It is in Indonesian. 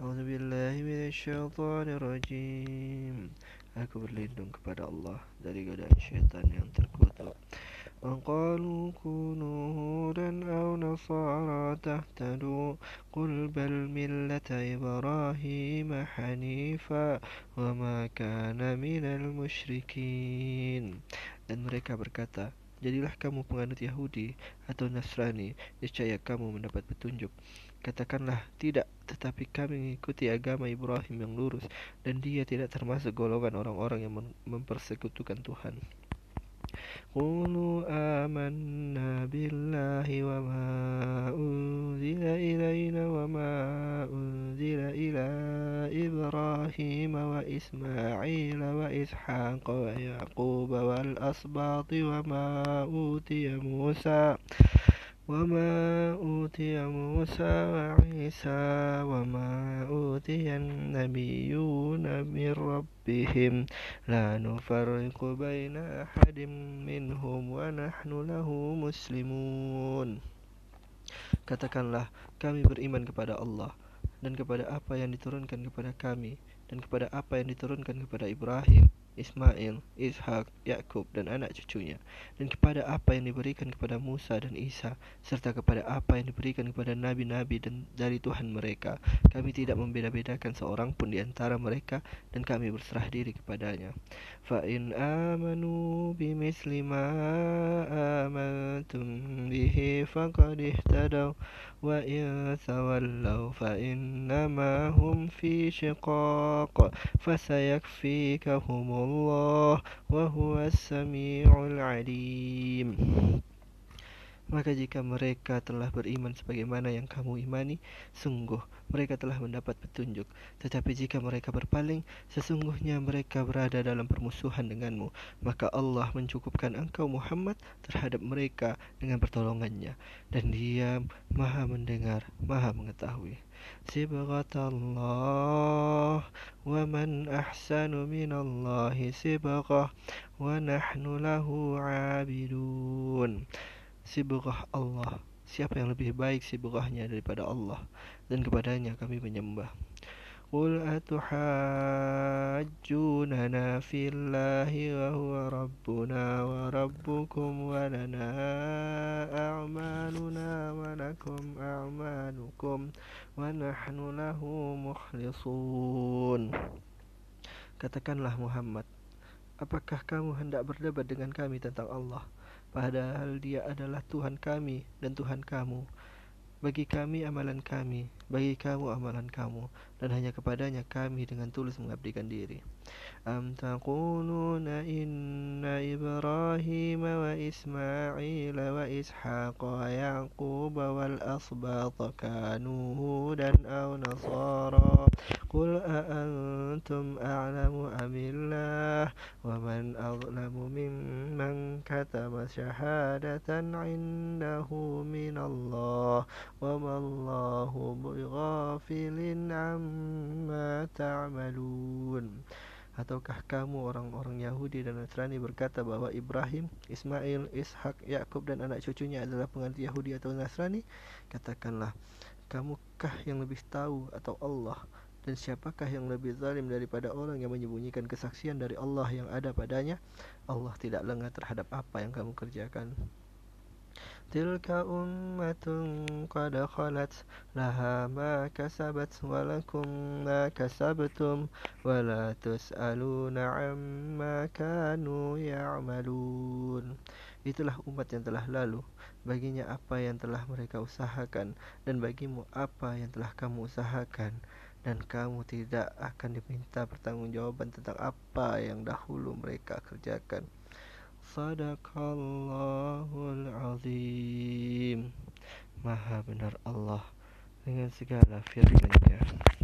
A'udzu billahi minasyaitonir rajim. Aku berlindung kepada Allah dari godaan syaitan yang terkutuk. وقالوا كونوا هودا أو نصارى تهتدوا قل بل ملة إبراهيم حنيفا وما كان من المشركين Dan mereka berkata, Jadilah kamu penganut Yahudi atau Nasrani, niscaya kamu mendapat petunjuk. Katakanlah, tidak, tetapi kami mengikuti agama Ibrahim yang lurus, dan dia tidak termasuk golongan orang-orang yang mempersekutukan Tuhan. Qulu amanna billahi wa ma unzila wa ma unzila إبراهيم وإسماعيل وإسحاق ويعقوب والأسباط وما أوتي موسى وما أوتي موسى وعيسى وما أوتي النبيون من ربهم لا نفرق بين أحد منهم ونحن له مسلمون Katakanlah, kami beriman kepada Allah dan kepada apa yang diturunkan kepada kami dan kepada apa yang diturunkan kepada Ibrahim Ismail, Ishak, Yakub dan anak cucunya dan kepada apa yang diberikan kepada Musa dan Isa serta kepada apa yang diberikan kepada nabi-nabi dan dari Tuhan mereka. Kami tidak membeda-bedakan seorang pun di antara mereka dan kami berserah diri kepadanya. Fa in amanu bimithli ma amantum bihi faqad ihtadaw wa in tawallaw fa innama hum fi shiqaq fasayakfikahum الله وهو السميع العليم. Maka jika mereka telah beriman sebagaimana yang kamu imani, sungguh mereka telah mendapat petunjuk. Tetapi jika mereka berpaling, sesungguhnya mereka berada dalam permusuhan denganmu. Maka Allah mencukupkan engkau Muhammad terhadap mereka dengan pertolongannya. Dan dia maha mendengar, maha mengetahui. صبغة الله ومن أحسن من الله صبغة ونحن له عابدون Siburah Allah? Siapa yang lebih baik siburahnya daripada Allah Dan kepadanya kami menyembah? Qul atuhajjunana fillahi wa huwa rabbuna wa rabbukum wa lana a'maluna wa lakum a'malukum wa nahnu lahu mukhlisun. Katakanlah Muhammad Apakah kamu hendak berdebat dengan kami tentang Allah? Padahal dia adalah Tuhan kami dan Tuhan kamu bagi kami amalan kami, bagi kamu amalan kamu, dan hanya kepadanya kami dengan tulus mengabdikan diri. Am taquluna inna Ibrahim wa Ismail wa Ishaq wa Yaqub wal asbat kanu hudan aw nasara Qul a antum a'lamu amillah wa man azlamu mimman katama syahadatan indahu min Allah وما الله بغافل عما تعملون Ataukah kamu orang-orang Yahudi dan Nasrani berkata bahwa Ibrahim, Ismail, Ishak, Yakub dan anak cucunya adalah penganut Yahudi atau Nasrani? Katakanlah, kamukah yang lebih tahu atau Allah? dan siapakah yang lebih zalim daripada orang yang menyembunyikan kesaksian dari Allah yang ada padanya? Allah tidak lengah terhadap apa yang kamu kerjakan. Tilka ummatun qad khalat laha ma kasabat wa lakum ma kasabtum wa la tus'aluna amma kanu ya'malun. Itulah umat yang telah lalu, baginya apa yang telah mereka usahakan dan bagimu apa yang telah kamu usahakan. Dan kamu tidak akan diminta pertanggungjawaban tentang apa yang dahulu mereka kerjakan Sadaqallahul azim Maha benar Allah dengan segala firman-Nya.